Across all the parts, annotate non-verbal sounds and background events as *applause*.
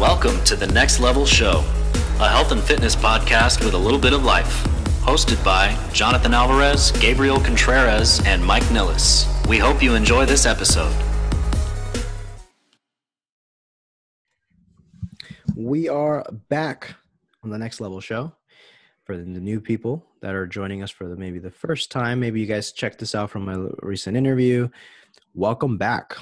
Welcome to the Next Level Show, a health and fitness podcast with a little bit of life. Hosted by Jonathan Alvarez, Gabriel Contreras, and Mike Nilles. We hope you enjoy this episode. We are back on the Next Level Show for the new people that are joining us for the, maybe the first time. Maybe you guys checked this out from my recent interview. Welcome back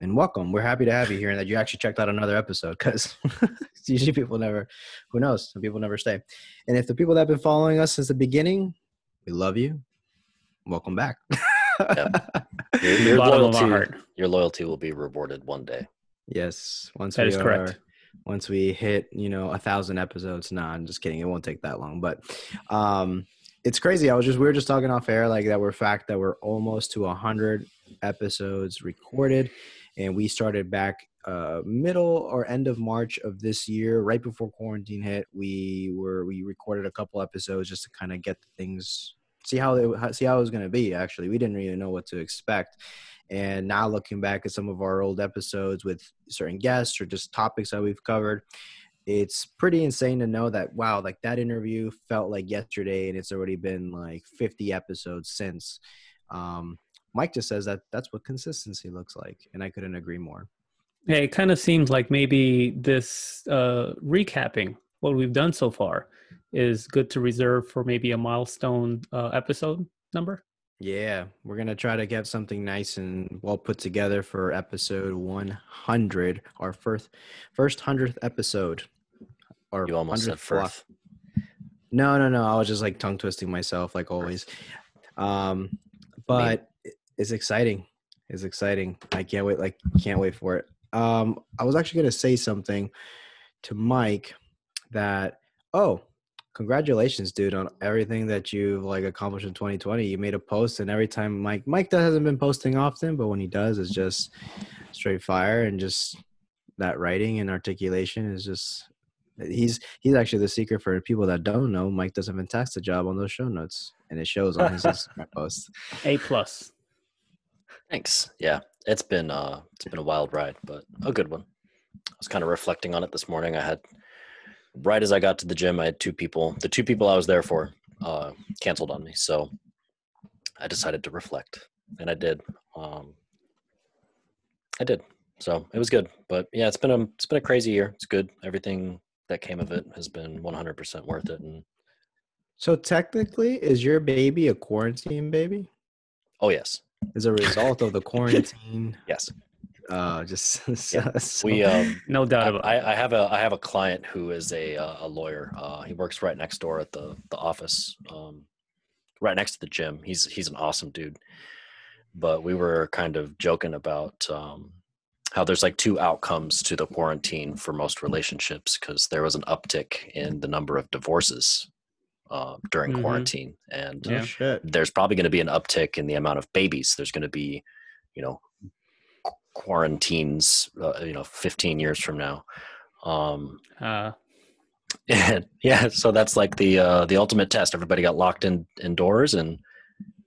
and welcome. We're happy to have you here and that you actually checked out another episode because *laughs* usually people never, who knows, some people never stay. And if the people that have been following us since the beginning, we love you. Welcome back. *laughs* Your, your Bottom of our loyalty, heart. your loyalty will be rewarded one day. yes, once That we is correct. once we hit, you know, a thousand episodes. Nah, I'm just kidding. It won't take that long, but um, it's crazy. I was just we were just talking off air like that. We're fact that we're almost to a hundred episodes recorded, and we started back uh, middle or end of March of this year, right before quarantine hit. We were we recorded a couple episodes just to kind of get things see how it see how it was going to be. Actually, we didn't really know what to expect. And now looking back at some of our old episodes with certain guests or just topics that we've covered, it's pretty insane to know that wow, like that interview felt like yesterday, and it's already been like 50 episodes since. Um, Mike just says that that's what consistency looks like, and I couldn't agree more. Yeah, it kind of seems like maybe this uh, recapping what we've done so far is good to reserve for maybe a milestone uh, episode number. Yeah, we're gonna try to get something nice and well put together for episode 100, our first first hundredth episode. Or You almost said 100th block. first. No, no, no. I was just like tongue twisting myself, like always. Um, but it's exciting. It's exciting. I can't wait. Like, can't wait for it. Um, I was actually gonna say something to Mike that oh, congratulations, dude, on everything that you've like accomplished in 2020. You made a post, and every time Mike, Mike does, hasn't been posting often, but when he does, it's just straight fire and just that writing and articulation is just he's he's actually the secret for people that don't know. Mike does a fantastic job on those show notes, and it shows on his *laughs* Instagram posts. A plus. Thanks. Yeah, it's been uh, it's been a wild ride, but a good one. I was kind of reflecting on it this morning. I had right as I got to the gym, I had two people. The two people I was there for uh, canceled on me, so I decided to reflect, and I did. Um, I did. So it was good, but yeah, it's been a it's been a crazy year. It's good. Everything that came of it has been 100% worth it, and So technically, is your baby a quarantine baby? oh yes, As a result of the quarantine, yes. uh, just *laughs* Yeah, so- We um, No doubt about. I, I have a I have a client who is a uh, a lawyer. Uh, he works right next door at the the office, um, right next to the gym. He's he's an awesome dude. But we were kind of joking about um, how there's like two outcomes to the quarantine for most relationships because there was an uptick in the number of divorces uh, during Mhm. quarantine, and Oh, Yeah. shit. there's probably going to be an uptick in the amount of babies. There's going to be, you know, qu- quarantines, uh, you know, 15 years from now. Um, Uh, *laughs* and yeah, so that's like the uh, the ultimate test. Everybody got locked in indoors, and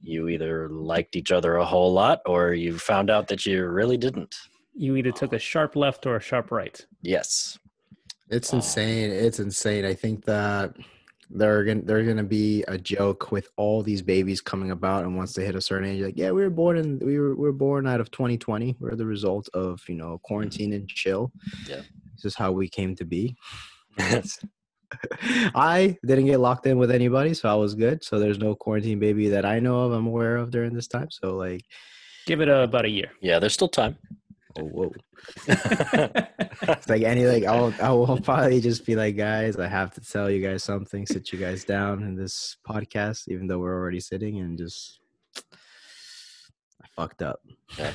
you either liked each other a whole lot, or you found out that you really didn't. you either took a sharp left or a sharp right. Yes, It's Oh. insane. It's insane. I think that they're gonna they're gonna be a joke with all these babies coming about, and once they hit a certain age, like yeah, we were born in we were we were born out of 2020. We're the result of you know quarantine and chill. Yeah. this is how we came to be. *laughs* *laughs* I didn't get locked in with anybody, so I was good. So there's no quarantine baby that I know of. I'm aware of during this time. So like, Give it uh, about a year. yeah. There's still time. Oh whoa. It's like any like I'll I will probably just be like, guys, I have to tell you guys something, sit you guys down in this podcast, even though we're already sitting and just I fucked up. Yeah.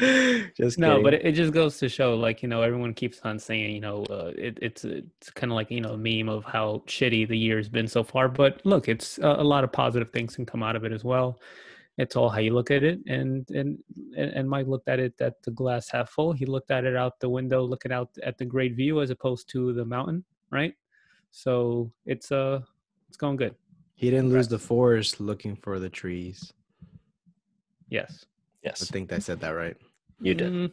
*laughs* just no, kidding. but it, it just goes to show, like you know, everyone keeps on saying, you know, uh, it, it's it's kind of like you know, a meme of how shitty the year's been so far. But look, it's uh, a lot of positive things can come out of it as well. It's all how you look at it, and and and and Mike looked at it at the glass half full. He looked at it out the window, looking out at the great view as opposed to the mountain, right? So it's uh, it's going good. he didn't lose the forest looking for the trees. Yes. Yes i think I said that right. you did. Mm,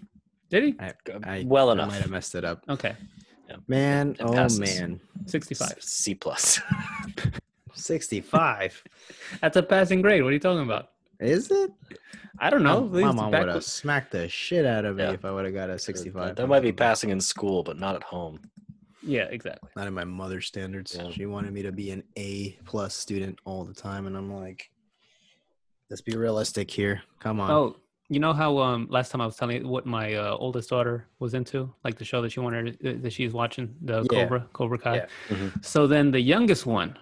Did he? I, Good. I well I enough. might have messed it up. Okay, Man, It oh man, 65. C plus. *laughs* sixty-five. *laughs* That's a passing grade. What are you talking about? Is it? I don't know. My, my mom back- would have smacked the shit out of me Yeah. if I would have got a sixty-five. That might be passing in school, but not at home. Yeah, exactly. Not in my mother's standards. Yeah. She wanted me to be an A plus student all the time, and I'm like, let's be realistic here. Come on. Oh, you know how um last time I was telling you what my uh, oldest daughter was into, like the show that she wanted uh, that she's watching, the Yeah. Cobra Cobra Kai. Yeah. Mhm. So then the youngest one,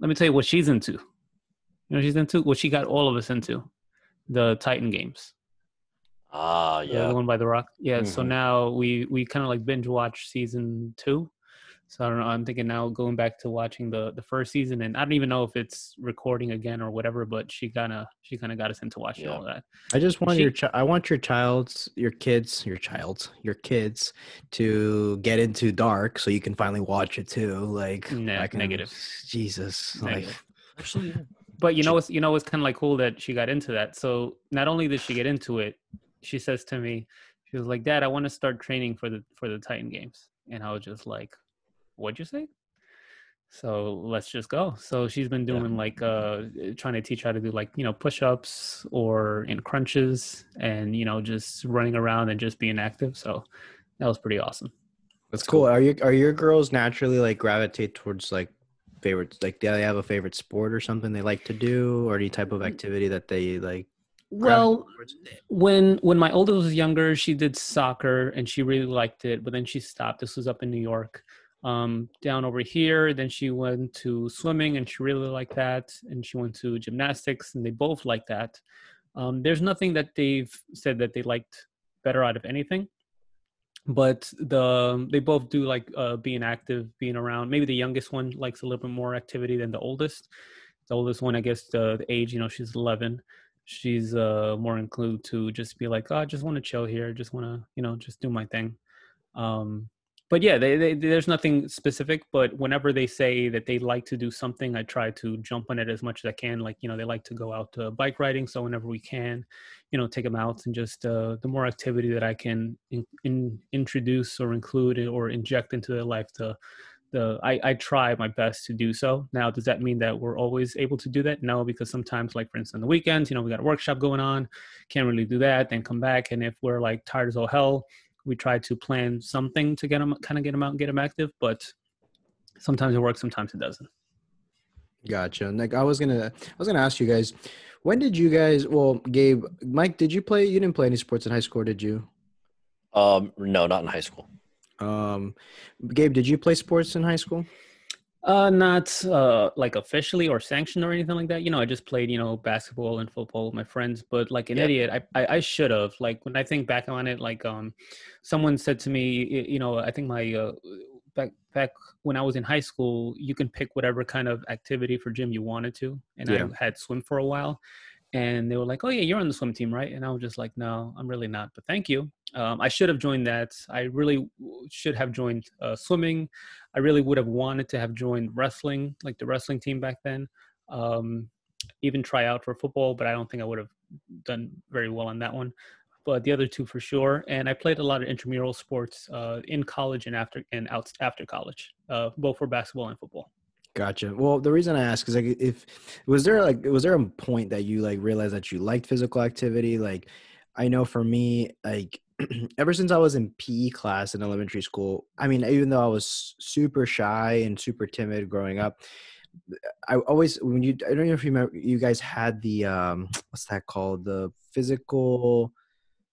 let me tell you what she's into. You know what she's into? What she got all of us into, the Titan games. Ah, the- yeah. the one by the Rock. Yeah. So Mhm. now we we kind of like binge watch season two. So I don't know. I'm thinking now going back to watching the the first season, and I don't even know if it's recording again or whatever. But she kind of she kind of got us into watching Yeah. all that. I just want She- your chi- I want your child's your kids your child's your kids to get into dark so you can finally watch it too. Like Nah, I can- negative. Jesus. Like, Actually, yeah. But you know what's you know what's kind of like cool that she got into that. So not only did she get into it, she says to me, she was like, "Dad, I want to start training for the for the Titan games." And I was just like, "What'd you say?" So let's just go. So she's been Yeah. doing like uh trying to teach how to do like, you know, push-ups or in crunches and you know just running around and just being active. So that was pretty awesome. That's cool. Are you are your girls naturally like gravitate towards like favorites? Like do they have a favorite sport or something they like to do, or any type of activity that they like? Well, when when my oldest was younger she did soccer and she really liked it but then she stopped this was up in new york um, down over here then she went to swimming and she really liked that and she went to gymnastics and they both liked that um, there's nothing that they've said that they liked better out of anything but the they both do like uh, being active being around. Maybe the youngest one likes a little bit more activity than the oldest. The oldest one i guess the, the age you know she's 11 she's uh more inclined to just be like oh, i just want to chill here. Just want to you know just do my thing. Um but yeah they, they there's nothing specific but whenever they say that they like to do something i try to jump on it as much as i can like you know they like to go out uh, bike riding so whenever we can you know take them out and just uh, the more activity that i can in, in, introduce or include or inject into their life to the I, I try my best to do so. Now, does that mean that we're always able to do that? No, because sometimes, like for instance, on the weekends, you know, we got a workshop going on, can't really do that. Then come back, and if we're like tired as all hell, we try to plan something to get them, kind of get them out and get them active. But sometimes it works, sometimes it doesn't. Gotcha. Like I was gonna, I was gonna ask you guys, when did you guys? Well, Gabe, Mike, did you play? You didn't play any sports in high school, did you? Um, no, not in high school. Um, Gabe, did you play sports in high school? Uh, not uh like officially or sanctioned or anything like that. You know, I just played, you know, basketball and football with my friends. But like an Yeah. idiot, I I, I should have. Like when I think back on it, like um, someone said to me, you know, I think my uh back back when I was in high school, you can pick whatever kind of activity for gym you wanted to, and Yeah. I had swim for a while. And they were like, "Oh yeah, you're on the swim team, right?" And I was just like, "No, I'm really not." But thank you. Um, I should have joined that. I really should have joined uh, swimming. I really would have wanted to have joined wrestling, like the wrestling team back then. Um, even try out for football, but I don't think I would have done very well on that one. But the other two for sure. And I played a lot of intramural sports uh, in college and after and out after college, uh, both for basketball and football. Gotcha. Well, the reason I ask is like, if was there like, was there a point that you like realized that you liked physical activity? Like, I know for me, like, *clears throat* ever since I was in PE class in elementary school, I mean, even though I was super shy and super timid growing up, I always when you I don't know if you remember you guys had the um *tsk* what's that called the physical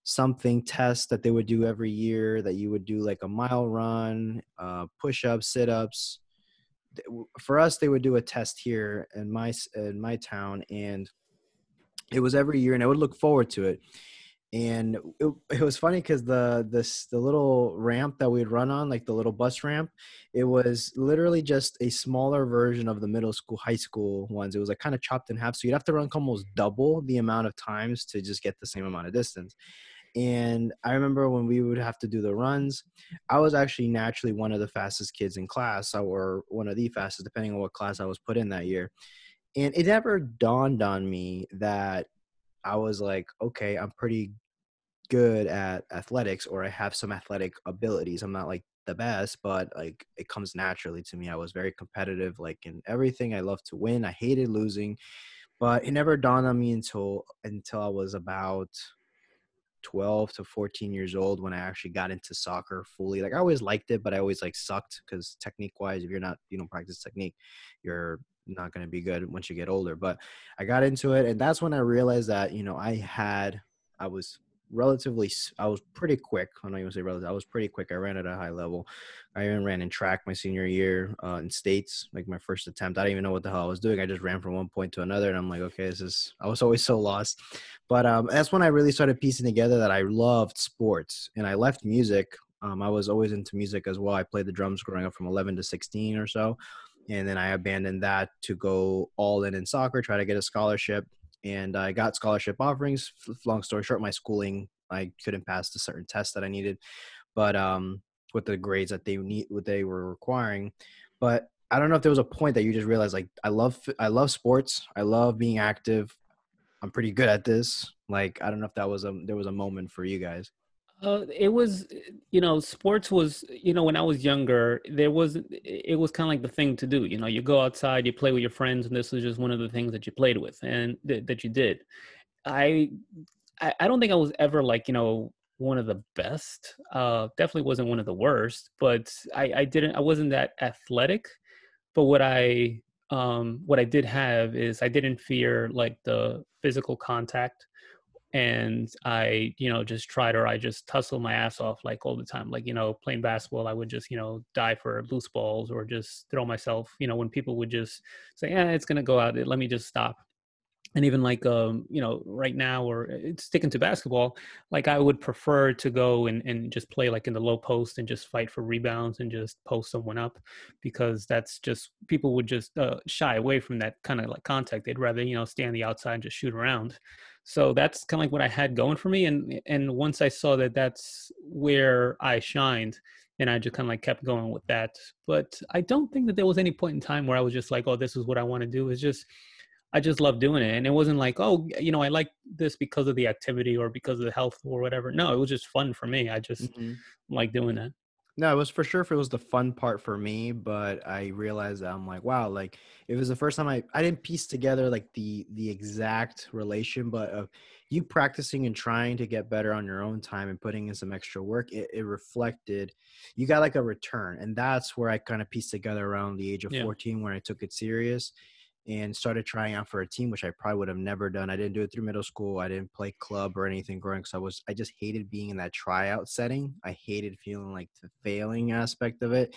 something test that they would do every year that you would do like a mile run, uh, push ups, sit ups. For us, they would do a test here in my in my town, and it was every year, and I would look forward to it. And it, it was funny because the this the little ramp that we'd run on, like the little bus ramp, it was literally just a smaller version of the middle school, high school ones. It was like kind of chopped in half, so you'd have to run almost double the amount of times to just get the same amount of distance. And I remember when we would have to do the runs, I was actually naturally one of the fastest kids in class, or one of the fastest, depending on what class I was put in that year. And it never dawned on me that I was like, okay, I'm pretty good at athletics or I have some athletic abilities. I'm not like the best, but like it comes naturally to me. I was very competitive, like in everything. I love to win. I hated losing, but it never dawned on me until until I was about 12 to 14 years old when I actually got into soccer fully. Like I always liked it, but I always like sucked because technique wise, if you're not, you don't practice technique, you're not going to be good once you get older. But I got into it. And that's when I realized that, you know, I had, I was relatively i was pretty quick i'm not even say relative i was pretty quick i ran at a high level i even ran in track my senior year uh, in states like my first attempt i didn't even know what the hell i was doing i just ran from one point to another and i'm like okay this is i was always so lost but um, that's when i really started piecing together that i loved sports and i left music um, i was always into music as well i played the drums growing up from 11 to 16 or so and then i abandoned that to go all in in soccer try to get a scholarship and I got scholarship offerings. Long story short, my schooling I couldn't pass the certain tests that I needed, but um, with the grades that they need, what they were requiring. But I don't know if there was a point that you just realized like I love I love sports. I love being active. I'm pretty good at this. Like I don't know if that was a there was a moment for you guys. Uh, it was, you know, sports was, you know, when I was younger, there was, it was kind of like the thing to do. You know, you go outside, you play with your friends, and this was just one of the things that you played with and th- that you did. I, I, I don't think I was ever like, you know, one of the best. Uh, definitely wasn't one of the worst, but I, I didn't, I wasn't that athletic. But what I, um, what I did have is I didn't fear like the physical contact and I, you know, just tried or I just tussle my ass off like all the time. Like, you know, playing basketball, I would just, you know, die for loose balls or just throw myself, you know, when people would just say, yeah, it's going to go out, let me just stop and even like um you know right now or uh, sticking to basketball like i would prefer to go and, and just play like in the low post and just fight for rebounds and just post someone up because that's just people would just uh, shy away from that kind of like contact they'd rather you know stay on the outside and just shoot around so that's kind of like what i had going for me and and once i saw that that's where i shined and I just kind of like kept going with that. But I don't think that there was any point in time where I was just like, oh, this is what I want to do. It's just I just love doing it. And it wasn't like, oh, you know, I like this because of the activity or because of the health or whatever. No, it was just fun for me. I just mm-hmm. like doing that. No, it was for sure. If it was the fun part for me, but I realized that I'm like, wow, like it was the first time I I didn't piece together like the the exact relation, but of you practicing and trying to get better on your own time and putting in some extra work, it, it reflected. You got like a return, and that's where I kind of pieced together around the age of yeah. 14 when I took it serious and started trying out for a team, which I probably would have never done. I didn't do it through middle school. I didn't play club or anything growing because I was I just hated being in that tryout setting. I hated feeling like the failing aspect of it.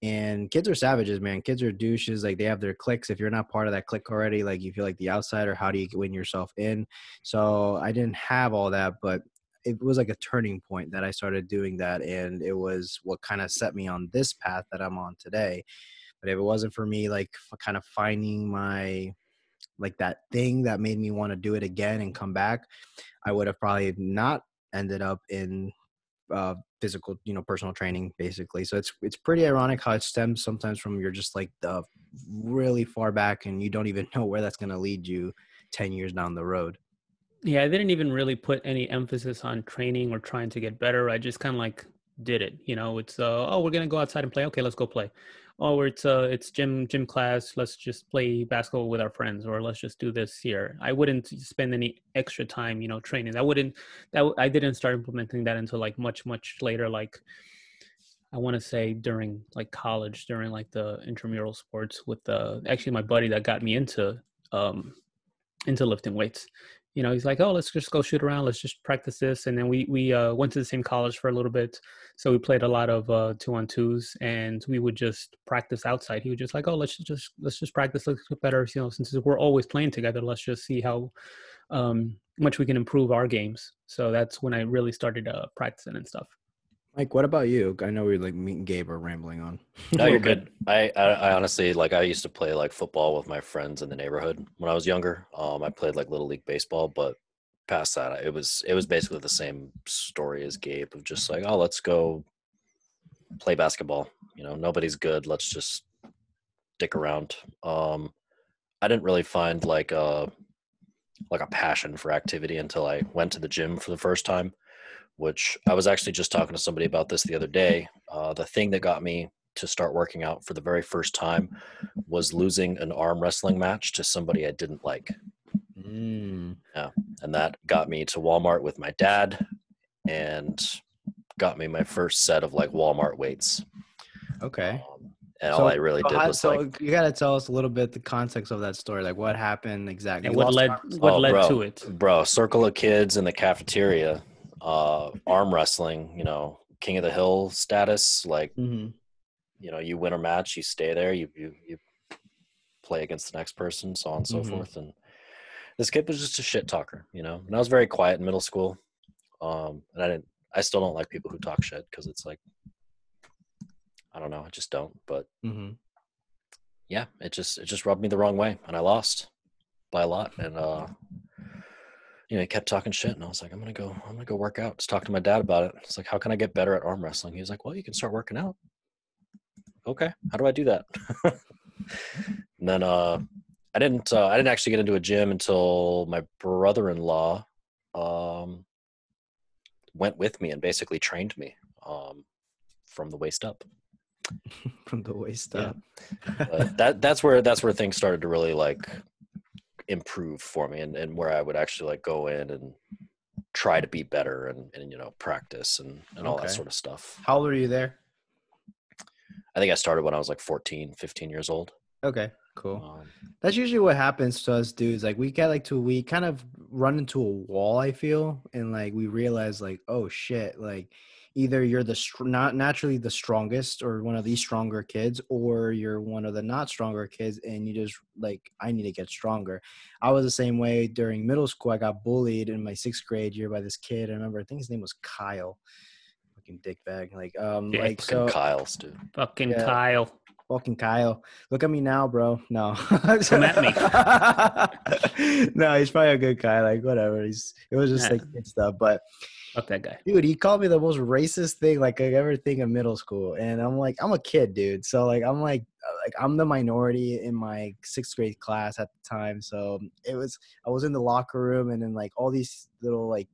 And kids are savages, man. Kids are douches. Like they have their clicks. If you're not part of that click already, like you feel like the outsider, how do you win yourself in? So I didn't have all that, but it was like a turning point that I started doing that. And it was what kind of set me on this path that I'm on today but if it wasn't for me, like kind of finding my like that thing that made me want to do it again and come back, I would have probably not ended up in uh, physical, you know, personal training basically. So it's it's pretty ironic how it stems sometimes from you're just like the really far back and you don't even *laughs* know where that's going to lead you 10 years down the road. Yeah, I didn't even really put any emphasis on training or trying to get better. I just kind of like did it. You know, it's uh, oh, we're gonna go outside and play. Okay, let's go play oh it's uh it's gym gym class let's just play basketball with our friends or let's just do this here. I wouldn't spend any extra time you know training. I wouldn't that i didn't start implementing that until like much much later like i want to say during like college during like the intramural sports with the actually my buddy that got me into um into lifting weights you know, he's like, oh, let's just go shoot around. Let's just practice this. And then we we uh, went to the same college for a little bit, so we played a lot of uh, two on twos, and we would just practice outside. He was just like, oh, let's just let's just practice. Let's get better. You know, since we're always playing together, let's just see how um, much we can improve our games. So that's when I really started uh, practicing and stuff. Mike, what about you? I know we're like me and Gabe are rambling on. *laughs* no, you're good. I, I, I honestly like I used to play like football with my friends in the neighborhood when I was younger. Um, I played like little league baseball, but past that, it was it was basically the same story as Gabe of just like, oh, let's go play basketball. You know, nobody's good. Let's just stick around. Um, I didn't really find like a like a passion for activity until I went to the gym for the first time which I was actually just talking to somebody about this the other day. Uh, the thing that got me to start working out for the very first time was losing an arm wrestling match to somebody I didn't like. Mm. And that got me to Walmart with my dad and got me my first set of like Walmart weights. Okay. Um, and all I really so did how- was so like, you gotta tell us a little bit the context of that story, like what happened exactly. And You what led what Oh, led bro. to it? bro, circle of kids in the cafeteria, uh, arm wrestling, you know, king of the hill status. Like, Mhm. you know, you win a match, you stay there, you, you, you play against the next person, so on and so Mhm. forth. And this kid was just a shit talker, you know, and I was very quiet in middle school. Um, and I didn't, I still don't like people who talk shit because it's like, I don't know, I just don't. But Mhm. yeah, it just, it just rubbed me the wrong way and I lost by a lot. And, uh, you know, he kept talking shit, and I was like, I'm gonna go, I'm gonna go work out. Just talk to my dad about it. It's like, how can I get better at arm wrestling? He was like, Well, you can start working out. Okay, how do I do that? and *laughs* then uh, I didn't, uh, I didn't actually get into a gym until my brother-in-law um, went with me and basically trained me um, from the waist up. *laughs* From the waist Yeah. up. That that's where that's where things started to really like improve for me, and, and where I would actually like go in and try to be better and, and you know practice and, and all that sort of stuff. How old were you there? I think I started when I was like 14, 15 years old. Okay, cool. Um, That's usually what happens to us dudes. Like we get like to we kind of run into a wall. I feel, and like we realize like, oh shit, like either you're the str- not naturally the strongest or one of the stronger kids, or you're one of the not stronger kids, and you just like I need to get stronger. I was the same way during middle school. I got bullied in my sixth grade year by this kid. I remember I think his name was Kyle. Fucking dickbag. Like um Yeah, like fucking so Kyle's dude. Fucking Yeah. Kyle. Fucking Kyle. Look at me now, bro. No. Come at me. *laughs* no, he's probably a good guy. Like, whatever. He's it was just Yeah. like kid stuff. But Fuck that guy. dude, he called me the most racist thing like I ever think in middle school. And I'm like, I'm a kid, dude. So like I'm like uh, like I'm the minority in my sixth grade class at the time. So it was I was in the locker room and then like all these little like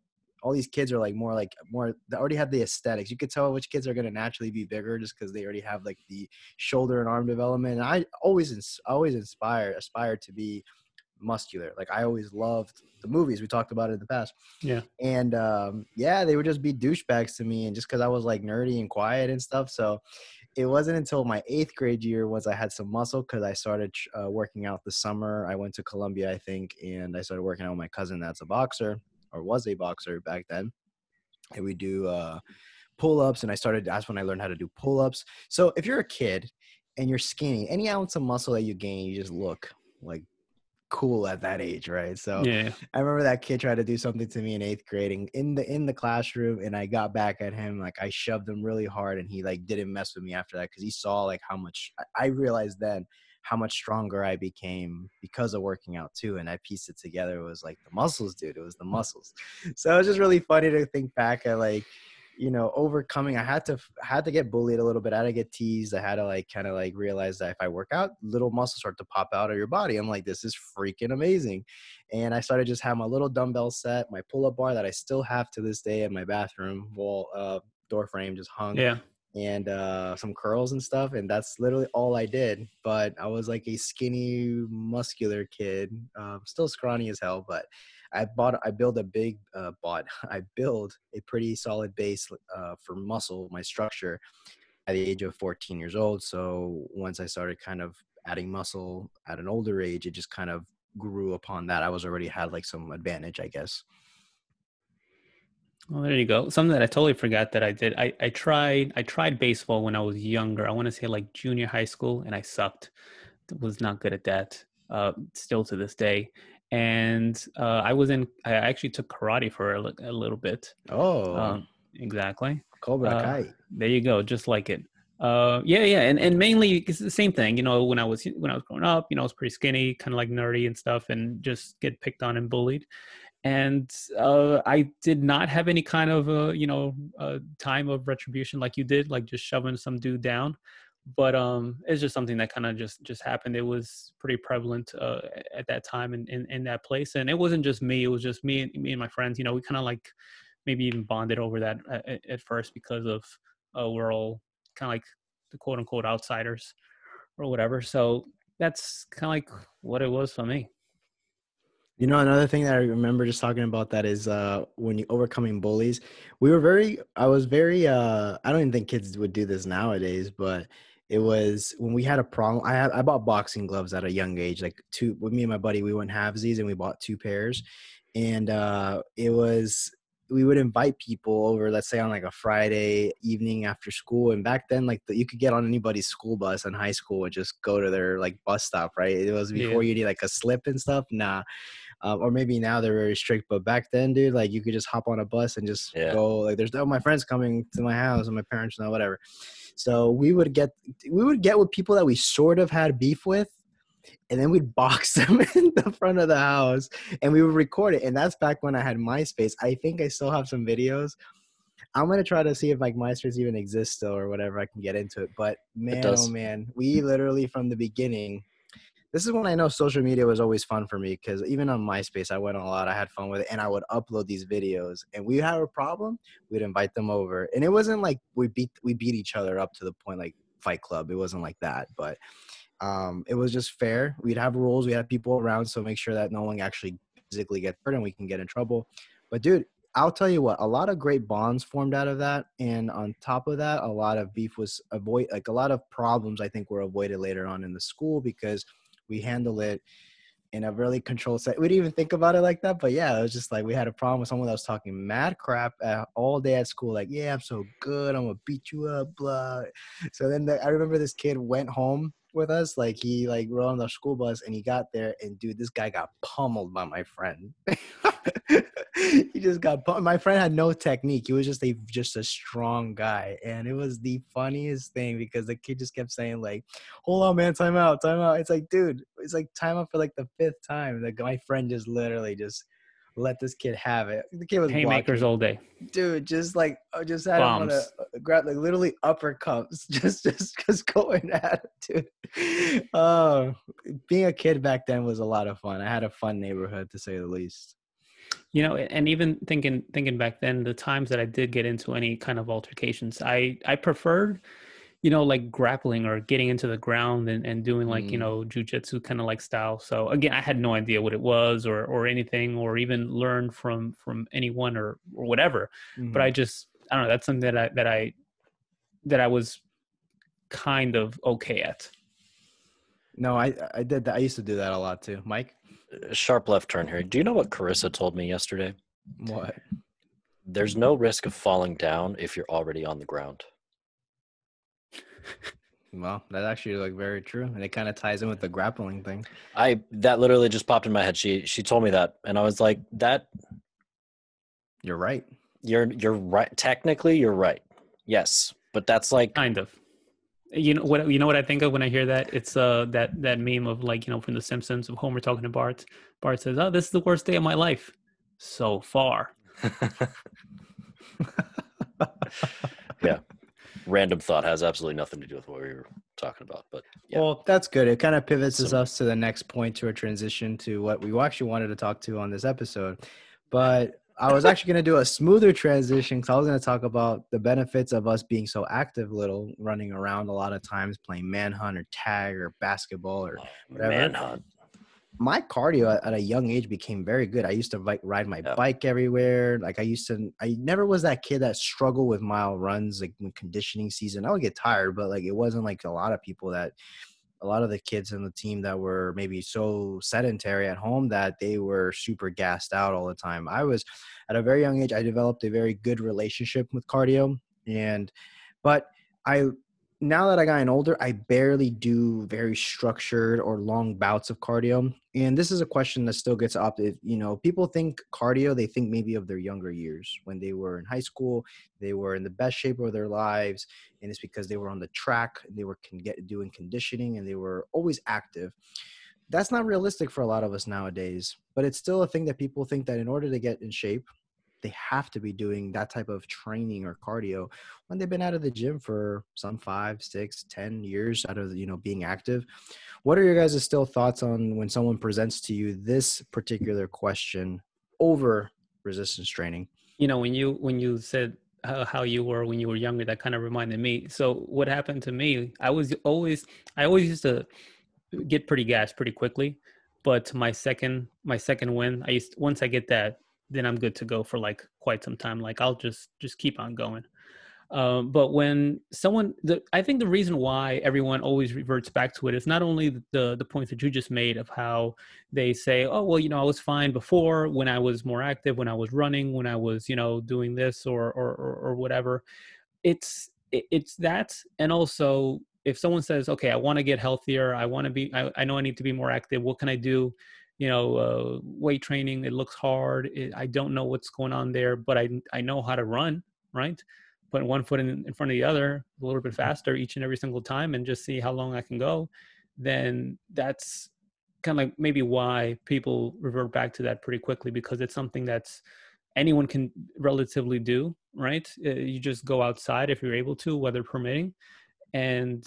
all these kids are like more like more they already have the aesthetics. You could tell which kids are gonna naturally be bigger just because they already have like the shoulder and arm development. And I always ins- always inspire aspire to be muscular. Like I always loved the movies we talked about it in the past. Yeah. And um, yeah, they would just be douchebags to me, and just because I was like nerdy and quiet and stuff. So it wasn't until my eighth grade year was I had some muscle because I started uh, working out the summer. I went to Colombia, I think, and I started working out with my cousin that's a boxer or was a boxer back then. And we do uh, pull ups, and I started. That's when I learned how to do pull ups. So if you're a kid and you're skinny, any ounce of muscle that you gain, you just look like cool at that age, right? So Yeah. I remember that kid tried to do something to me in eighth grade and in the in the classroom, and I got back at him like I shoved him really hard, and he like didn't mess with me after that because he saw like how much I- I realized then how much stronger I became because of working out too, and I pieced it together. It was like the muscles, dude. It was the muscles. So it was just really funny to think back at like you know overcoming i had to had to get bullied a little bit i had to get teased i had to like kind of like realize that if i work out little muscles start to pop out of your body i'm like this is freaking amazing and i started just have my little dumbbell set my pull-up bar that i still have to this day in my bathroom wall uh door frame just hung Yeah. and uh, some curls and stuff. And that's literally all I did. But I was like a skinny, muscular kid, um, still scrawny as hell. But I bought, I built a big, uh, *laughs* I build a pretty solid base uh, for muscle, my structure at the age of 14 years old. So once I started kind of adding muscle at an older age, it just kind of grew upon that. I was already had like some advantage, I guess. Well, there you go. Something that I totally forgot that I did. I, I tried I tried baseball when I was younger. I want to say like junior high school, and I sucked. Was not good at that. Uh, still to this day. And uh, I was in. I actually took karate for a, a little bit. Oh, Um, exactly. Cobra uh, Kai. There you go, just like it. Uh, yeah, yeah, and and mainly it's the same thing. You know, when I was when I was growing up, you know, I was pretty skinny, kind of like nerdy and stuff, and just get picked on and bullied. And uh, I did not have any kind of uh, you know uh, time of retribution like you did, like just shoving some dude down. But um, it's just something that kind of just just happened. It was pretty prevalent uh, at that time in, in in that place, and it wasn't just me. It was just me and me and my friends. You know, we kind of like maybe even bonded over that at, at first because of uh, we're all kind of like the quote unquote outsiders or whatever. So that's kind of like what it was for me. You know, another thing that I remember just talking about that is uh when you overcoming bullies. We were very I was very uh I don't even think kids would do this nowadays, but it was when we had a problem. I had I bought boxing gloves at a young age, like two with me and my buddy, we went halvesies and we bought two pairs. And uh it was we would invite people over, let's say on like a Friday evening after school. And back then, like the, you could get on anybody's school bus in high school and just go to their like bus stop, right? It was before yeah. you need like a slip and stuff. Nah, uh, or maybe now they're very strict. But back then, dude, like you could just hop on a bus and just yeah. go. Like there's oh my friends coming to my house and my parents know whatever. So we would get we would get with people that we sort of had beef with, and then we'd *laughs* box them in the front of the house and we would record it. And that's back when I had MySpace. I think I still have some videos. I'm gonna try to see if like MySpace even exists still or whatever. I can get into it. But man, oh man, we literally from the beginning this is when I know social media was always fun for me because even on MySpace, I went on a lot. I had fun with it, and I would upload these videos. And we have a problem, we'd invite them over, and it wasn't like we beat we beat each other up to the point like Fight Club. It wasn't like that, but um, it was just fair. We'd have rules. We had people around, so make sure that no one actually physically gets hurt and we can get in trouble. But dude, I'll tell you what, a lot of great bonds formed out of that. And on top of that, a lot of beef was avoid like a lot of problems I think were avoided later on in the school because we handle it in a really controlled set. We didn't even think about it like that, but yeah, it was just like we had a problem with someone that was talking mad crap at, all day at school, like, "Yeah, I'm so good, I'm gonna beat you up," blah. So then the, I remember this kid went home with us, like he like rode on the school bus, and he got there, and dude, this guy got pummeled by my friend. *laughs* *laughs* he just got. My friend had no technique. He was just a just a strong guy, and it was the funniest thing because the kid just kept saying like, "Hold on, man, time out, time out." It's like, dude, it's like time out for like the fifth time. Like my friend just literally just let this kid have it. The kid was haymakers blocking. all day, dude. Just like uh, just had Bombs. him on a grab like literally uppercuts, *laughs* just just just going at it, dude. Oh, *laughs* being a kid back then was a lot of fun. I had a fun neighborhood to say the least you know and even thinking thinking back then the times that i did get into any kind of altercations i i preferred you know like grappling or getting into the ground and, and doing like mm. you know jujitsu kind of like style. So again i had no idea what it was or or anything or even learn from from anyone or or whatever. Mm-hmm. but i just i don't know that's something that i that i that i was kind of okay at. No i i did that i used to do that a lot too. Mike sharp left turn here. Do you know what Carissa told me yesterday? What? There's no risk of falling down if you're already on the ground. *laughs* Well, that's actually like very true, and it kind of ties in with the grappling thing. I that literally just popped in my head. She she told me that, and I was like, "That." You're right. You're you're right. Technically, you're right. Yes, but that's like kind of. You know what? You know what I think of when I hear that? It's uh that that meme of like you know from The Simpsons of Homer talking to Bart. Bart says, "Oh, this is the worst day of my life so far." *laughs* yeah, random thought has absolutely nothing to do with what we were talking about, but yeah. well, that's good. It kind of pivots so, us to the next point to a transition to what we actually wanted to talk to on this episode, but I was actually going to do a smoother transition because I was going to talk about the benefits of us being so active, little running around a lot of times, playing manhunt or tag or basketball or whatever. Manhunt. My cardio at a young age became very good. I used to like ride my bike everywhere. Like I used to, I never was that kid that struggled with mile runs. Like when conditioning season, I would get tired, but like it wasn't like a lot of people that a lot of the kids in the team that were maybe so sedentary at home that they were super gassed out all the time. I was at a very young age, I developed a very good relationship with cardio. And, but I now that I got older, I barely do very structured or long bouts of cardio. And this is a question that still gets up. You know, people think cardio, they think maybe of their younger years when they were in high school, they were in the best shape of their lives, and it's because they were on the track, they were can get doing conditioning, and they were always active. That's not realistic for a lot of us nowadays, but it's still a thing that people think that in order to get in shape, they have to be doing that type of training or cardio when they've been out of the gym for some five, six, ten years out of you know being active. What are your guys' still thoughts on when someone presents to you this particular question over resistance training? you know when you when you said how, you were when you were younger that kind of reminded me so what happened to me i was always i always used to get pretty gassed pretty quickly but my second my second win i used once i get that then i'm good to go for like quite some time like i'll just just keep on going um, but when someone, the, I think the reason why everyone always reverts back to it is not only the the point that you just made of how they say, oh well, you know, I was fine before when I was more active, when I was running, when I was, you know, doing this or or or, or whatever. It's it, it's that, and also if someone says, okay, I want to get healthier, I want to be, I, I know I need to be more active. What can I do? You know uh, weight training it looks hard it, i don't know what's going on there but i i know how to run right put one foot in, in front of the other a little bit mm-hmm. faster each and every single time and just see how long I can go, then that's kind of like maybe why people revert back to that pretty quickly because it's something that's anyone can relatively do, right? Uh, you just go outside if you're able to, weather permitting, and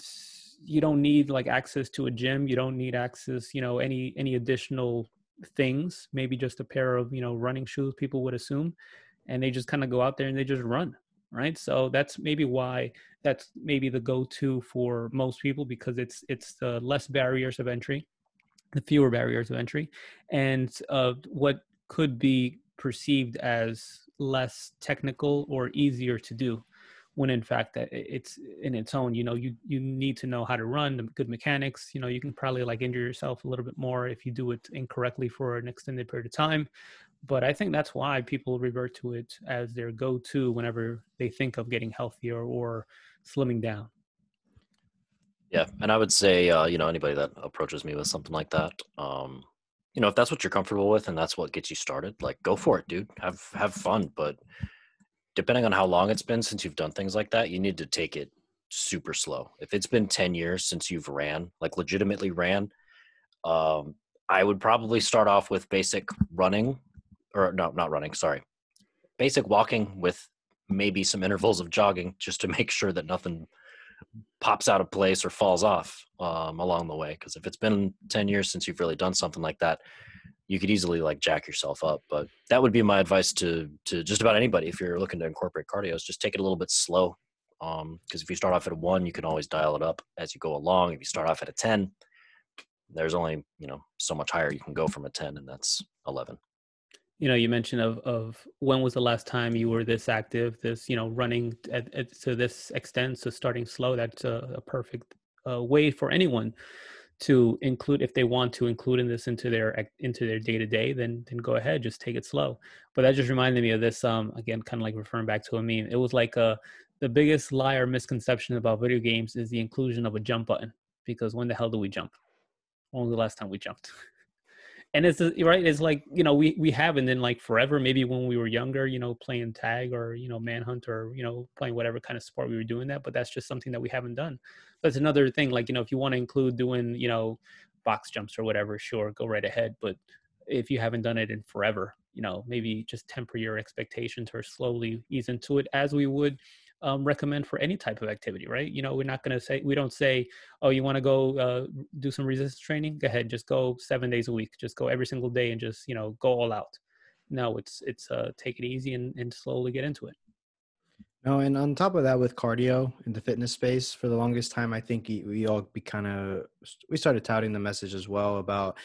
you don't need like access to a gym. You don't need access, you know, any any additional things. Maybe just a pair of you know running shoes. People would assume, and they just kind of go out there and they just run right so that's maybe why that's maybe the go-to for most people because it's it's the less barriers of entry the fewer barriers of entry and uh, what could be perceived as less technical or easier to do when in fact that it's in its own you know you you need to know how to run the good mechanics you know you can probably like injure yourself a little bit more if you do it incorrectly for an extended period of time but I think that's why people revert to it as their go-to whenever they think of getting healthier or slimming down. Yeah, and I would say, uh, you know, anybody that approaches me with something like that, um, you know, if that's what you're comfortable with and that's what gets you started, like go for it, dude. Have have fun, but depending on how long it's been since you've done things like that, you need to take it super slow. If it's been 10 years since you've ran, like legitimately ran, um, I would probably start off with basic running or no, not running, sorry. Basic walking with maybe some intervals of jogging just to *laughs* make sure that nothing pops out of place or falls off um, along the way. Because if it's been 10 years since you've really done something like that, you could easily like jack yourself up. But that would be my advice to to just about anybody if you're looking to incorporate cardio is just take it a little bit slow. Because um, if you start off at a one, you can always dial it up as you go along. If you start off at a 10, there's only you know so much higher you can go from a 10, and that's 11 you know you mentioned of of when was the last time you were this active this you know running at, at to this extent so starting slow that's a, a perfect uh, way for anyone to include if they want to include in this into their into their day to day then then go ahead just take it slow. But that just reminded me of this um again kind of like referring back to a meme. It was like uh the biggest lie or misconception about video games is the inclusion of a jump button because when the hell do we jump? When was the last time we jumped *laughs* and it's uh, right it's like you know we we haven't in like forever maybe when we were younger you know playing tag or you know manhunt or you know playing whatever kind of sport we were doing that but that's just something that we haven't done. That's another thing like you know if you want to include doing you know box jumps or whatever sure go right ahead but if you haven't done it in forever you know maybe just temper your expectations or slowly ease into it as we would um, recommend for any type of activity, right? You know, we're not going to say, we don't say, oh, you want to go uh, do some resistance training? Go ahead, just go seven days a week. Just go every single day and just, you know, go all out. No, it's, it's uh, take it easy and, and slowly get into it. No, and on top of that, with cardio in the fitness space, for the longest time, I think we all be kind of we started touting the message as well about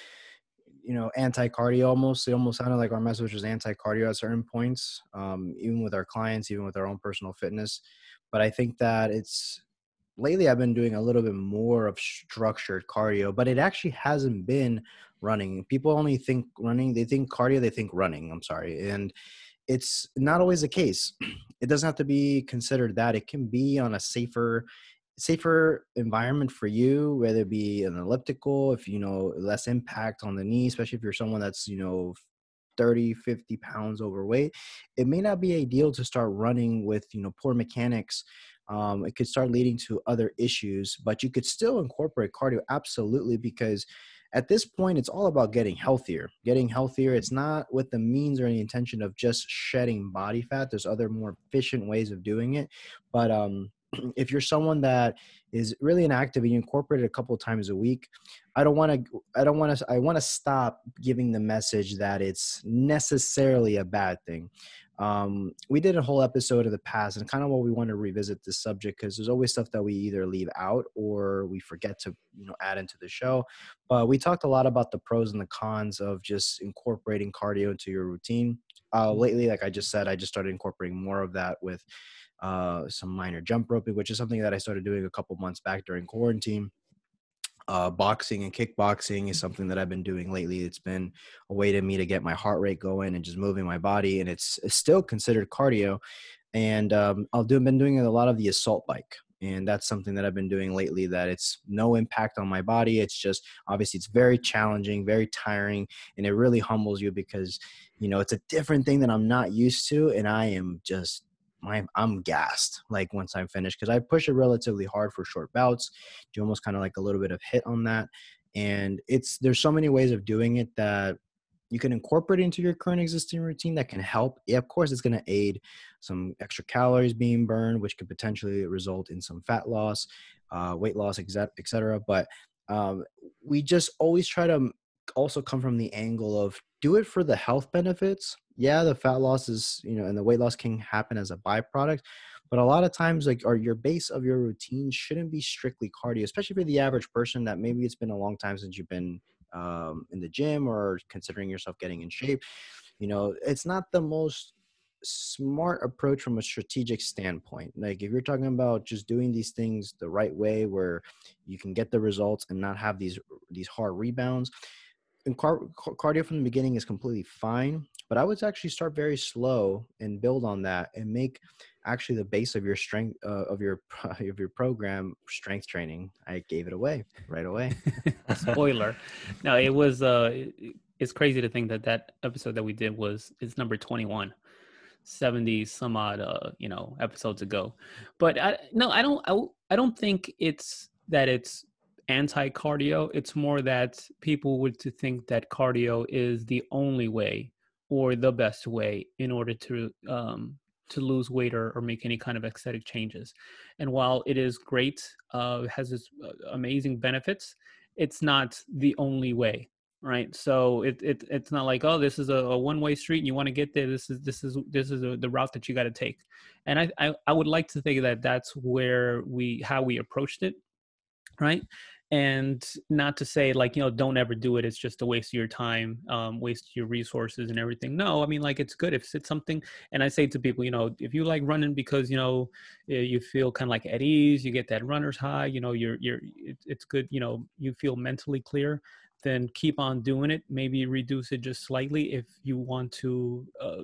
you know anti-cardio almost. It almost sounded like our message was anti-cardio at certain points um, even with our clients even with our own personal fitness. But i think that it's lately i've been doing a little bit more of structured cardio but it actually hasn't been running. People only think running they think cardio they think running i'm sorry. And it's not always the case. *clears throat* It doesn't have to be considered that. It can be on a safer safer environment for you whether it be an elliptical if you know less impact on the knee especially if you're someone that's you know 30 50 pounds overweight it may not be ideal to start running with you know poor mechanics. Um, it could start leading to other issues but you could still incorporate cardio absolutely because at this point it's all about getting healthier getting healthier. It's not with the means or any intention of just shedding body fat. There's other more efficient ways of doing it but um *clears throat* if you're someone that is really inactive and you incorporate it a couple of times a week i don't want to i don't want to i want to stop giving the message that it's necessarily a bad thing. Um, we did a whole episode in the past and kind of what we want to revisit this subject because there's always stuff that we either leave out or we forget to you know add into the show. But we talked a lot about the pros and the cons of just incorporating cardio into your routine. Uh, mm-hmm. lately like i just said i just started incorporating more of that with uh, some minor jump roping which is something that i started doing a couple months back during quarantine uh, boxing and kickboxing is something that I've been doing lately. It's been a way to me to get my heart rate going and just moving my body, and it's, it's still considered cardio. And um, I'll do been doing a lot of the assault bike, and that's something that I've been doing lately. That it's no impact on my body. It's just obviously it's very challenging, very tiring, and it really humbles you because you know it's a different thing that I'm not used to, and I am just my I'm gassed like once I'm finished because I push it relatively hard for short bouts, do almost kind of like a little bit of HIIT on that, and it's there's so many ways of doing it that you can incorporate into your current existing routine that can help. Yeah, of course, it's going to aid some extra calories being burned, which could potentially result in some fat loss, uh, weight loss, etc. But um, we just always try to also come from the angle of do it for the health benefits yeah the fat loss is you know and the weight loss can happen as a byproduct but a lot of times like or your base of your routine shouldn't be strictly cardio especially for the average person that maybe it's been a long time since you've been um, in the gym or considering yourself getting in shape you know it's not the most smart approach from a strategic standpoint. Like if you're talking about just doing these things the right way where you can get the results and not have these these hard rebounds and car- cardio from the beginning is completely fine but i would actually start very slow and build on that and make actually the base of your strength uh, of your *laughs* of your program strength training. I gave it away right away. *laughs* Spoiler. No it was uh it's crazy to think that that episode that we did was it's number 21 70 some odd uh you know episodes ago. But i no i don't I, I don't think it's that it's anti-cardio. It's more that people would to think that cardio is the only way or the best way in order to um, to lose weight or, or make any kind of aesthetic changes. And while it is great uh, has its uh, amazing benefits it's not the only way right? So it, it it's not like oh this is a, a one-way street and you want to get there. This is this is this is a, the route that you got to take. And I, I i would like to think that that's where we how we approached it right and not to say like you know don't ever do it it's just a waste of your time um, waste your resources and everything. No i mean like it's good if it's something and i say to people you know if you like running because you know you feel kind of like at ease you get that runner's high you know you're you're it's good you know you feel mentally clear then keep on doing it. Maybe reduce it just slightly if you want to uh,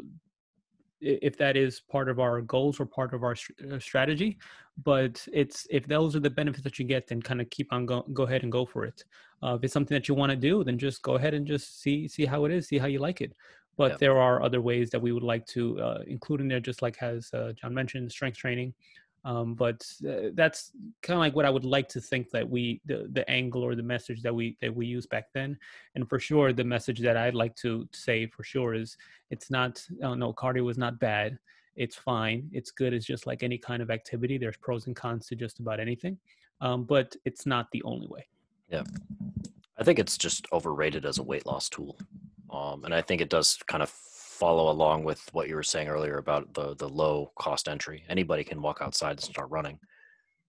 if that is part of our goals or part of our uh, strategy but it's if those are the benefits that you get then kind of keep on go, go ahead and go for it uh, if it's something that you want to do then just go ahead and just see see how it is see how you like it but yeah. there are other ways that we would like to uh, include in there just like as uh, john mentioned strength training um, but uh, that's kind of like what I would like to think that we the the angle or the message that we that we used back then. And for sure, the message that I'd like to say for sure is it's not oh, no cardio is not bad. It's fine. It's good. It's just like any kind of activity. There's pros and cons to just about anything, um, but it's not the only way. Yeah, I think it's just overrated as a weight loss tool, um, and I think it does kind of follow along with what you were saying earlier about the the low cost entry. Anybody can walk outside and start running,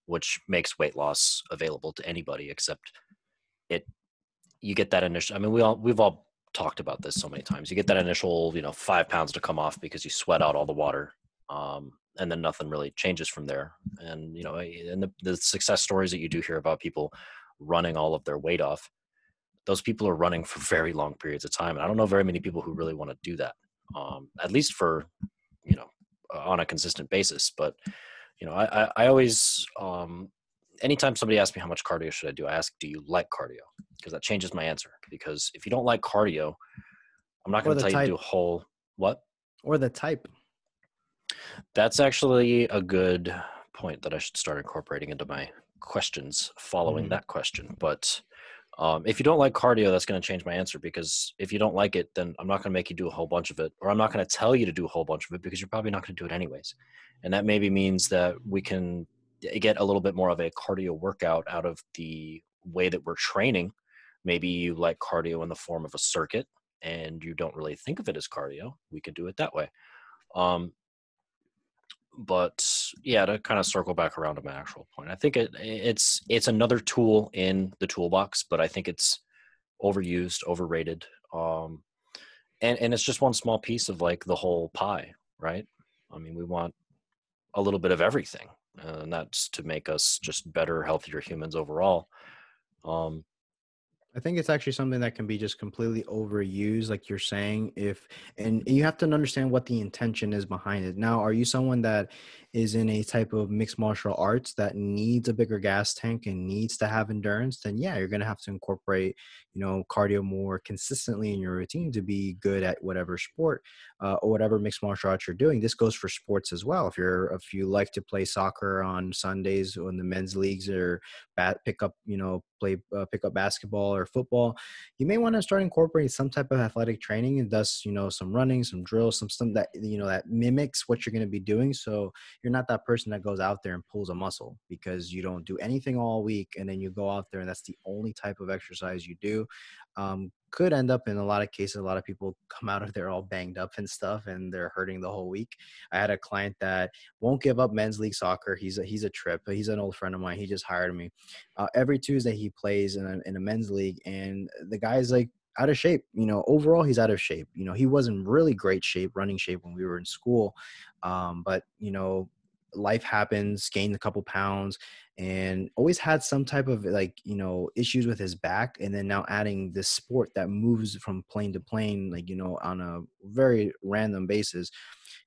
which makes weight loss available to anybody. Except it, you get that initial. I mean, we all we've all talked about this so many times. You get that initial, you know, five pounds to come off because you sweat out all the water, um, and then nothing really changes from there. And you know, and the, the success stories that you do hear about people running all of their weight off those people are running for *laughs* very long periods of time and i don't know very many people who really want to do that um, at least for you know on a consistent basis. But you know, I I, I always um, anytime somebody asks me how much cardio should I do, I ask, do you like cardio? Because that changes my answer. Because if you don't like cardio, I'm not going to tell type. you to do a whole what or the type. That's actually a good point that I should start incorporating into my questions following mm-hmm. that question. But um, if you don't like cardio, that's going to change my answer because if you don't like it, then I'm not going to make you do a whole bunch of it, or I'm not going to tell you to do a whole bunch of it because you're probably not going to do it anyways. And that maybe means that we can get a little bit more of a cardio workout out of the way that we're training. Maybe you like cardio in the form of a circuit and you don't really think of it as cardio. We can do it that way. Um, but yeah, to kind of circle back around to my actual point, I think it it's it's another tool in the toolbox, but I think it's overused, overrated, um, and and it's just one small piece of like the whole pie, right? I mean, we want a little bit of everything, and that's to make us just better, healthier humans overall. Um, I think it's actually something that can be just completely overused, like you're saying. If and you have to understand what the intention is behind it. Now, are you someone that is in a type of mixed martial arts that needs a bigger gas tank and needs to have endurance? Then yeah, you're gonna have to incorporate, you know, cardio more consistently in your routine to be good at whatever sport uh, or whatever mixed martial arts you're doing. This goes for sports as well. If you're if you like to play soccer on Sundays when the men's leagues or bat pick up, you know, play uh, pick up basketball or football, you may want to start incorporating some type of athletic training and thus, you know, some running, some drills, some stuff that you know that mimics what you're going to be doing. So you're not that person that goes out there and pulls a muscle because you don't do anything all week and then you go out there and that's the only type of exercise you do. Um, could end up in a lot of cases a lot of people *laughs* come out of there all banged up and stuff and they're hurting the whole week i had a client that won't give up men's league soccer he's a he's a trip but he's an old friend of mine he just hired me uh, every tuesday he plays in a, in a men's league and the guy's like out of shape you know overall he's out of shape you know he wasn't really great shape running shape when we were in school um, but you know life happens gained a couple pounds and always had some type of like you know issues with his back and then now adding this sport that moves from plane to plane like you know on a very random basis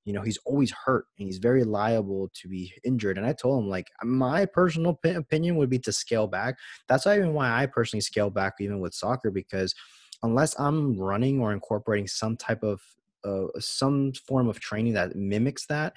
you know he's always hurt and he's very liable to be injured and i told him like my personal opinion would be to scale back. That's even why i personally scale back even with soccer because unless i'm running or incorporating some type of uh, some form of training that mimics that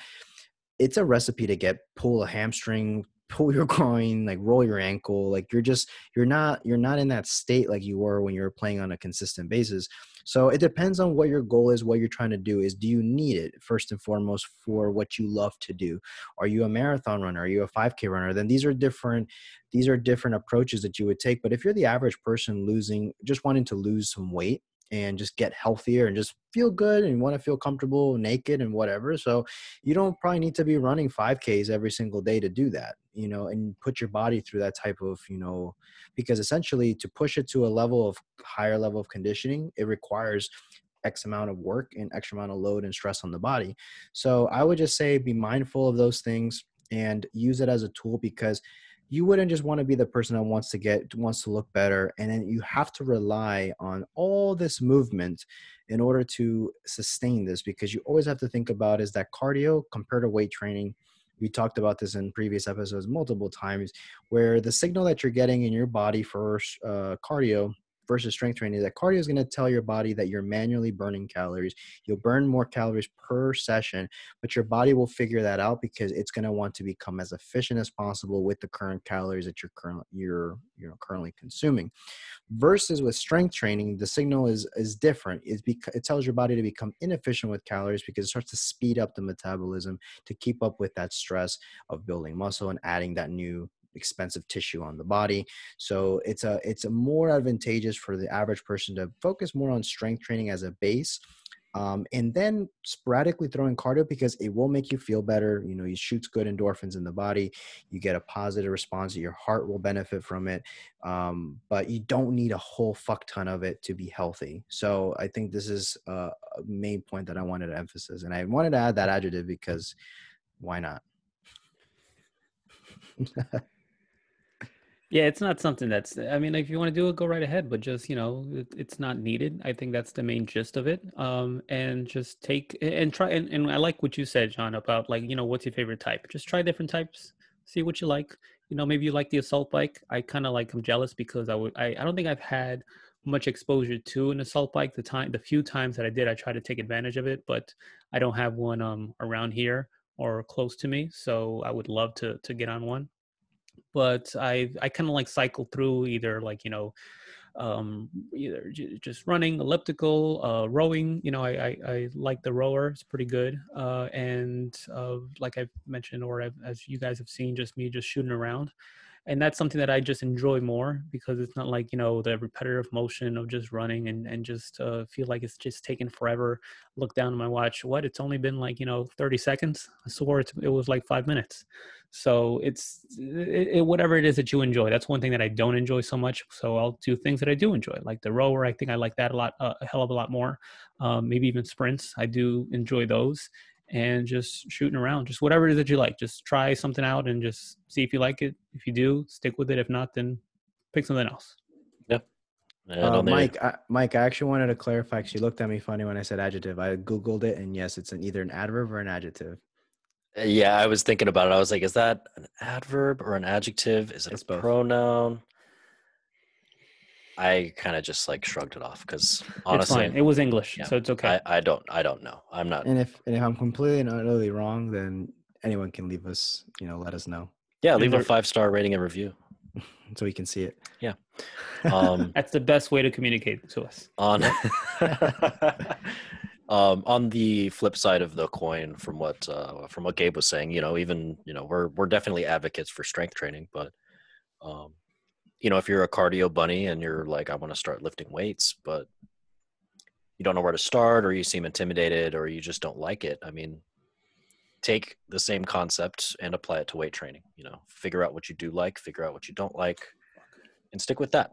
it's a recipe to get pull a hamstring pull your *laughs* groin like roll your ankle like you're just you're not you're not in that state like you were when you were playing on a consistent basis. So it depends on what your goal is what you're trying to do is do you need it first and foremost for what you love to do? Are you a marathon runner? Are you a 5k runner? Then these are different these are different approaches that you would take but if you're the average person losing just wanting to lose some weight and just get healthier and just feel good and want to feel comfortable naked and whatever so you don't probably need to be running 5ks every single day to do that you know and put your body through that type of you know because essentially to push it to a level of higher level of conditioning it requires x amount of work and extra amount of load and stress on the body. So i would just say be mindful of those things and use it as a tool because you wouldn't just want to be the person that wants to get wants to look better and then you have to rely on all this movement in order to sustain this because you always have to think about is that cardio compared to weight training we talked about this in previous episodes multiple times where the signal that you're getting in your body for uh, cardio versus strength training is that cardio is going to tell your body that you're manually burning calories. You'll burn more calories per session, but your body will figure that out because it's going to want to become as efficient as possible with the current calories that you're currently you're you know currently consuming. Versus with strength training, the signal is is different. It's it tells your body to become inefficient with calories because it starts to speed up the metabolism to keep up with that stress of building muscle and adding that new expensive tissue on the body. So it's a it's a more advantageous for the average person to focus more on strength training as a base. Um, and then sporadically throwing cardio because it will make you feel better. You know, you shoots good endorphins in the body. You get a positive response. Your heart will benefit from it, um, but you don't need a whole fuck ton of it to be healthy. So I think this is a main point that I wanted to emphasize, and I wanted to add that adjective because why not? *laughs* Yeah, it's not something that's. I mean, if you want to do it, go right ahead. But just you know, it, it's not needed. I think that's the main gist of it. Um, and just take and try. And, and I like what you said, John, about like you know, what's your favorite type? Just try different types. See what you like. You know, maybe you like the assault bike. I kind of like. I'm jealous because I would. I, I don't think I've had much exposure to an assault bike. The time, the few times that I did, I tried to take advantage of it. But I don't have one um around here or close to me. So I would love to to get on one but I I kind of like cycle through either like you know um, either j- just running, elliptical, uh, rowing. You know, I, I, I, like the rower; it's pretty good. Uh, and uh, like I've mentioned, or I've, as you guys have seen, just me just shooting around. and that's something that I just enjoy more because it's not like you know the repetitive motion of just running and and just uh, feel like it's just taking forever. Look down at my watch. What? It's only been like you know 30 seconds. I swore it, it was like five minutes. So it's it, it, whatever it is that you enjoy. That's one thing that I don't enjoy so much. So I'll do things that I do enjoy, like the rower. I think I like that a lot, uh, a hell of a lot more. Um, maybe even sprints. I do enjoy those and just shooting around. Just whatever it is that you like. Just try something out and just see if you like it. If you do, stick with it. If not, then pick something else. Yeah. Uh, Mike, I, Mike, I actually wanted to clarify because you looked at me funny when I said adjective. I googled it, and yes, it's an either an adverb or an adjective. Uh, yeah, I was thinking about it. I was like, is that an adverb or an adjective? Is it it's a both. pronoun? I kind of just like shrugged it off because honestly, it was English, yeah, so it's okay. I, I, don't, I don't know. I'm not. And if and if I'm completely and utterly wrong, then anyone can leave us, you know, let us know. Yeah, leave a five star rating and review, *laughs* so we can see it. Yeah, *laughs* um, that's the best way to communicate to us. On, *laughs* um, on the flip side of the coin, from what uh, from what Gabe was saying, you know, even you know, we're we're definitely advocates for strength training, but um, you know, if you're a cardio bunny and you're like, I want to start lifting weights, but you don't know where to start, or you seem intimidated, or you just don't like it. I mean, take the same concept and apply it to weight training. You know, figure out what you do like, figure out what you don't like, and stick with that.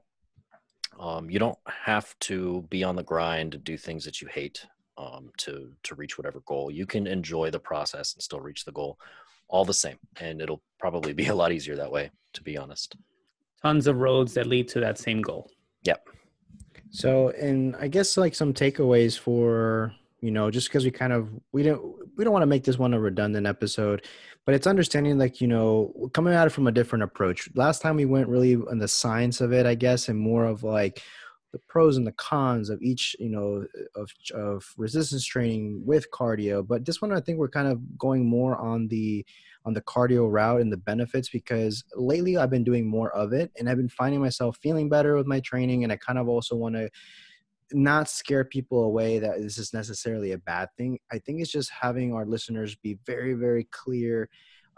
Um, you don't have to be on the grind to do things that you hate um, to to reach whatever goal. You can enjoy the process and still reach the goal, all the same, and it'll probably be *laughs* a lot easier that way. To be honest tons of roads that lead to that same goal. Yep. So, and I guess like some takeaways for you know, just because we kind of we don't we don't want to make this one a redundant episode, but it's understanding like you know coming at it from a different approach. Last time we went really on the science of it, I guess, and more of like the pros and the cons of each you know of of resistance training with cardio. But this one, I think we're kind of going more on the on the cardio route and the benefits because lately I've been doing more of it and I've been finding myself feeling better with my training. And I kind of also want to not scare people away that this is necessarily a bad thing. I think it's just having our listeners be very, very clear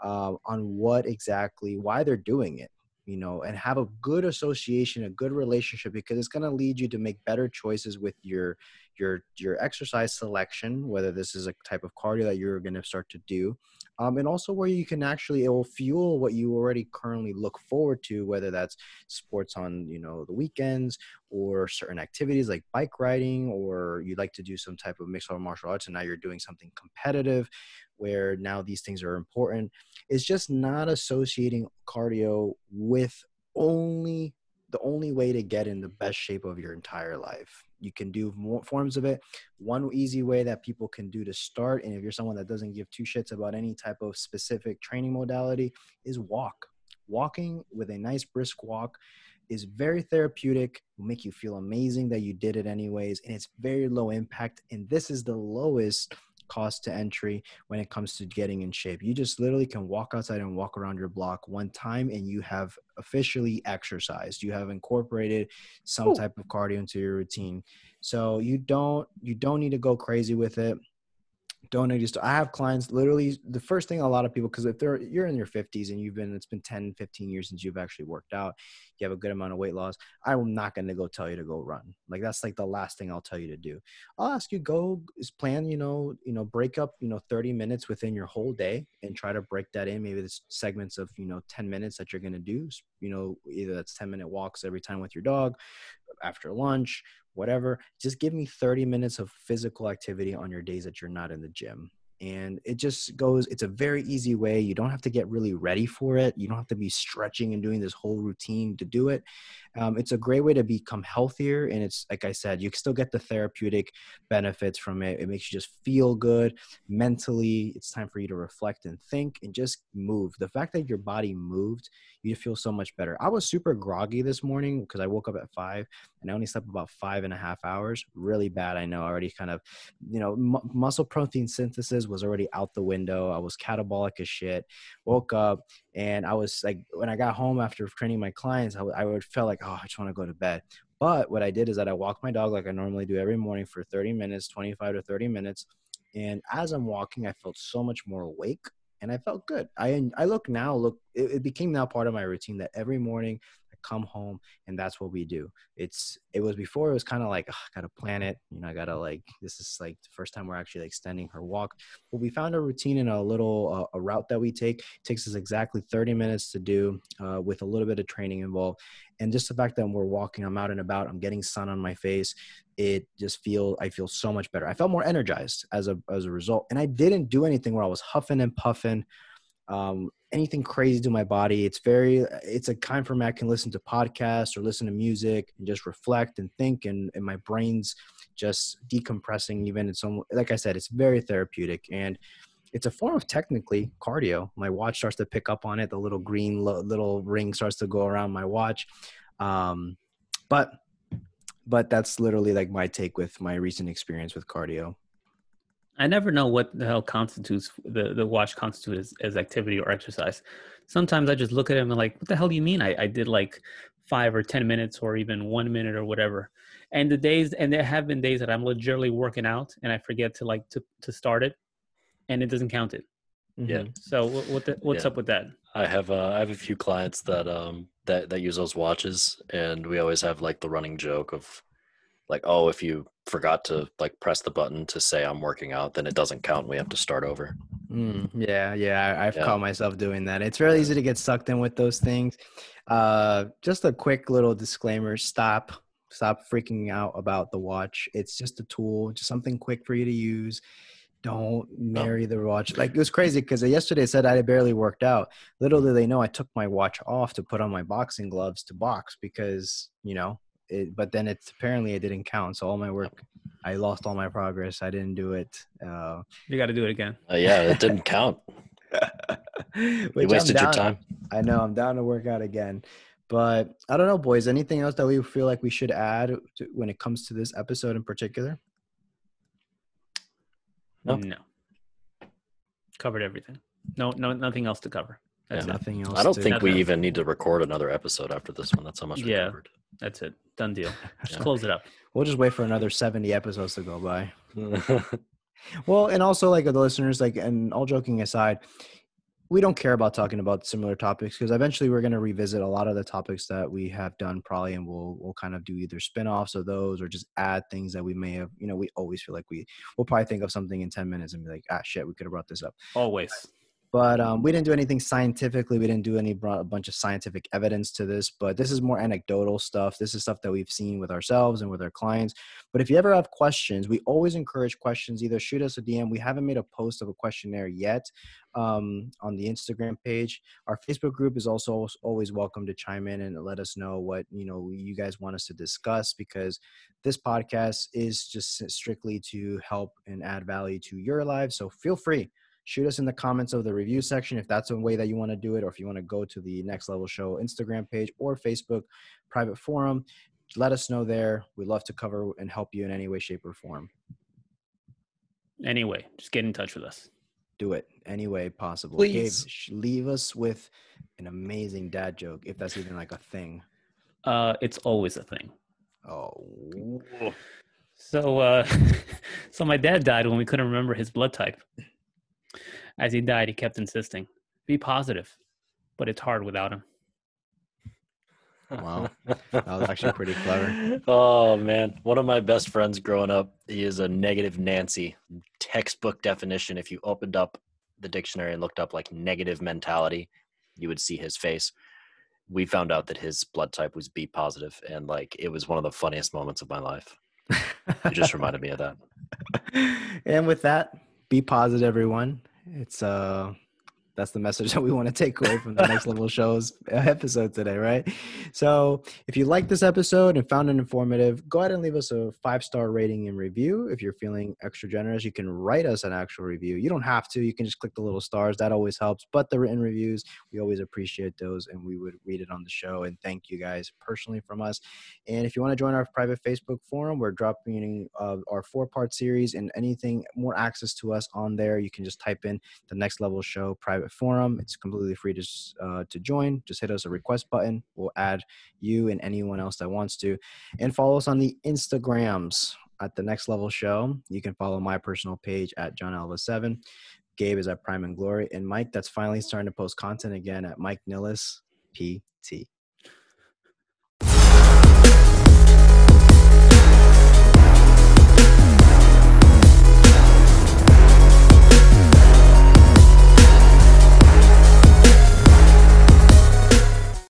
uh, on what exactly, why they're doing it you know and have a good association a good relationship because it's going to lead you to make better choices with your your your exercise selection whether this is a type of cardio that you're going to start to do um, and also where you can actually it will fuel what you already currently look forward to whether that's sports on you know the weekends or certain activities like bike riding or you like to do some type of mixed martial arts and now you're doing something competitive where now these things are important is just not associating cardio with only the only way to get in the best shape of your entire life. You can do more forms of it. One easy way that people can do to start, and if you're someone that doesn't give two shits about any type of specific training modality, is walk. Walking with a nice brisk walk is very therapeutic, will make you feel amazing that you did it anyways, and it's very low impact. And this is the lowest cost to entry when it comes to getting in shape. You just literally can walk outside and walk around your block one time and you have officially exercised. You have incorporated some type of cardio into your routine. So you don't you don't need to go crazy with it don't know just i have clients literally the first thing a lot of people because if they're you're in your 50s and you've been it's been 10 15 years since you've actually worked out you have a good amount of weight loss i'm not going to go tell you to go run. Like that's like the last thing i'll tell you to do. I'll ask you go is plan you know you know break up you know 30 minutes within your whole day and try to break that in. Maybe it's segments of you know 10 minutes that you're going to do you know either that's 10 minute walks every time with your dog after lunch whatever. Just give me 30 minutes of physical activity on your days that you're not in the gym and it just goes it's a very easy way you don't have to get really ready for it you don't have to be stretching and doing this whole routine to do it um, it's a great way to become healthier and it's like i said you still get the therapeutic benefits from it. It makes you just feel good mentally. It's time for you to reflect and think and just move. The fact that your body moved you feel so much better. I was super groggy this morning because i woke up at five and i only slept about five and a half hours. Really bad i know already kind of you know m- muscle protein synthesis was already out the window. I was catabolic as shit. Woke up and I was like, when I got home after training my clients, I, would feel like, oh, I just want to go to bed. But what I did is that I walked my dog like I normally do every morning for 30 minutes, 25 to 30 minutes. And as I'm walking, I felt so much more awake. and I felt good. I I look now look it, it became now part of my routine that every morning come home and that's what we do. It's it was before it was kind of like i gotta plan it you know i gotta like this is like the first time we're actually like extending her walk. But we found a routine and a little uh, a route that we take. It takes us exactly 30 minutes to do uh, with a little bit of training involved. And just the fact that we're walking i'm out and about i'm getting sun on my face it just feel i feel so much better. I felt more energized as a as a result. And i didn't do anything where i was huffing and puffing um, anything crazy to my body. It's very, it's a time for me I can listen to podcasts or listen to music and just reflect and think, and, and my brain's just decompressing. Even it's almost, like I said, it's very therapeutic and it's a form of technically cardio. My watch starts to pick up on it. The little green lo- little ring starts to go around my watch. Um, but but that's literally like my take with my recent experience with cardio. I never know what the hell constitutes the the watch constitutes as, as activity or exercise. Sometimes I just look at him and like, what the hell do you mean? I, I did like five or ten minutes or even one minute or whatever. And the days and there have been days that I'm legitimately working out and I forget to like to to start it, and it doesn't count it. Mm-hmm. Yeah. So what, what the, what's yeah. up with that? I have uh, I have a few clients that um that that use those watches, and we always have like the running joke of like, oh, if you forgot to like press the button to say I'm working out, then it doesn't count. We have to start over. Mm, yeah, yeah, I've yeah. caught myself doing that. It's really easy to get sucked in with those things. Uh, just a quick little disclaimer: stop, stop freaking out about the watch. It's just a tool, just something quick for you to use. Don't marry the watch. Like it was crazy because yesterday I said I barely worked out. Little did they know I took my watch off to put on my boxing gloves to box because you know it, but then it's apparently it didn't count. So all my work, I lost all my progress. I didn't do it. Uh, you got to do it again. Uh, yeah, it didn't *laughs* count. *laughs* you wasted your time. I know. I'm down to work out again. But I don't know, boys. Anything else that we feel like we should add to, when it comes to this episode in particular? No. No. Covered everything. No, no, nothing else to cover. That's yeah, nothing else. I don't think we even need to record another episode after this one. That's how much we yeah. covered. That's it. Done deal. *laughs* Just close it up. We'll just wait for another 70 episodes to go by. *laughs* well, and also like the listeners, like, and all joking aside, we don't care about talking about similar topics because eventually we're going to revisit a lot of the topics that we have done probably and we'll we'll kind of do either spin-offs of those or just add things that we may have you know we always feel like we we'll probably think of something in 10 minutes and be like ah shit we could have brought this up always but um, we didn't do anything scientifically. We didn't do any brought a bunch of scientific evidence to this. But this is more anecdotal stuff. This is stuff that we've seen with ourselves and with our clients. But if you ever have questions, we always encourage questions. Either shoot us a DM. We haven't made a post of a questionnaire yet um, on the Instagram page. Our Facebook group is also always welcome to chime in and let us know what you know you guys want us to discuss because this podcast is just strictly to help and add value to your lives. So feel free shoot us in the comments of the review section if that's a way that you want to do it, or if you want to go to the Next Level Show Instagram page or Facebook private forum. Let us know there. We'd love to cover and help you in any way, shape, or form. Anyway, just get in touch with us. Do it any way possible. Please Gabe, leave us with an amazing dad joke, if that's even like a thing. Uh, it's always a thing. Oh. So, uh, *laughs* so my dad died when we couldn't remember his blood type. As he died, he kept insisting, be positive, but it's hard without him. Wow. That was actually pretty clever. *laughs* Oh, man. One of my best friends growing up, he is a negative Nancy. Textbook definition. If you opened up the dictionary and looked up like negative mentality, you would see his face. We found out that his blood type was B positive, and like it was one of the funniest moments of my life. it just *laughs* reminded me of that. And with that, be positive, everyone. It's uh that's the message *laughs* that we want to take away from the next level shows episode today right? So if you like this episode and found it informative go ahead and leave us a five star rating and review. If you're feeling extra generous you can write us an actual review. You don't have to you can just click the little stars that always helps but the written reviews we always appreciate those and we would read it on the show and thank you guys personally from us. And if you want to join our private facebook forum we're dropping uh, our four part series and anything more access to us on there you can just type in the next level show private private forum. It's completely free to uh, to join. Just hit us a request button. We'll add you and anyone else that wants to, and follow us on the Instagrams at the Next Level Show. You can follow my personal page at John Alva Seven. Gabe is at Prime and Glory, and Mike that's finally starting to post content again at Mike Nilles PT.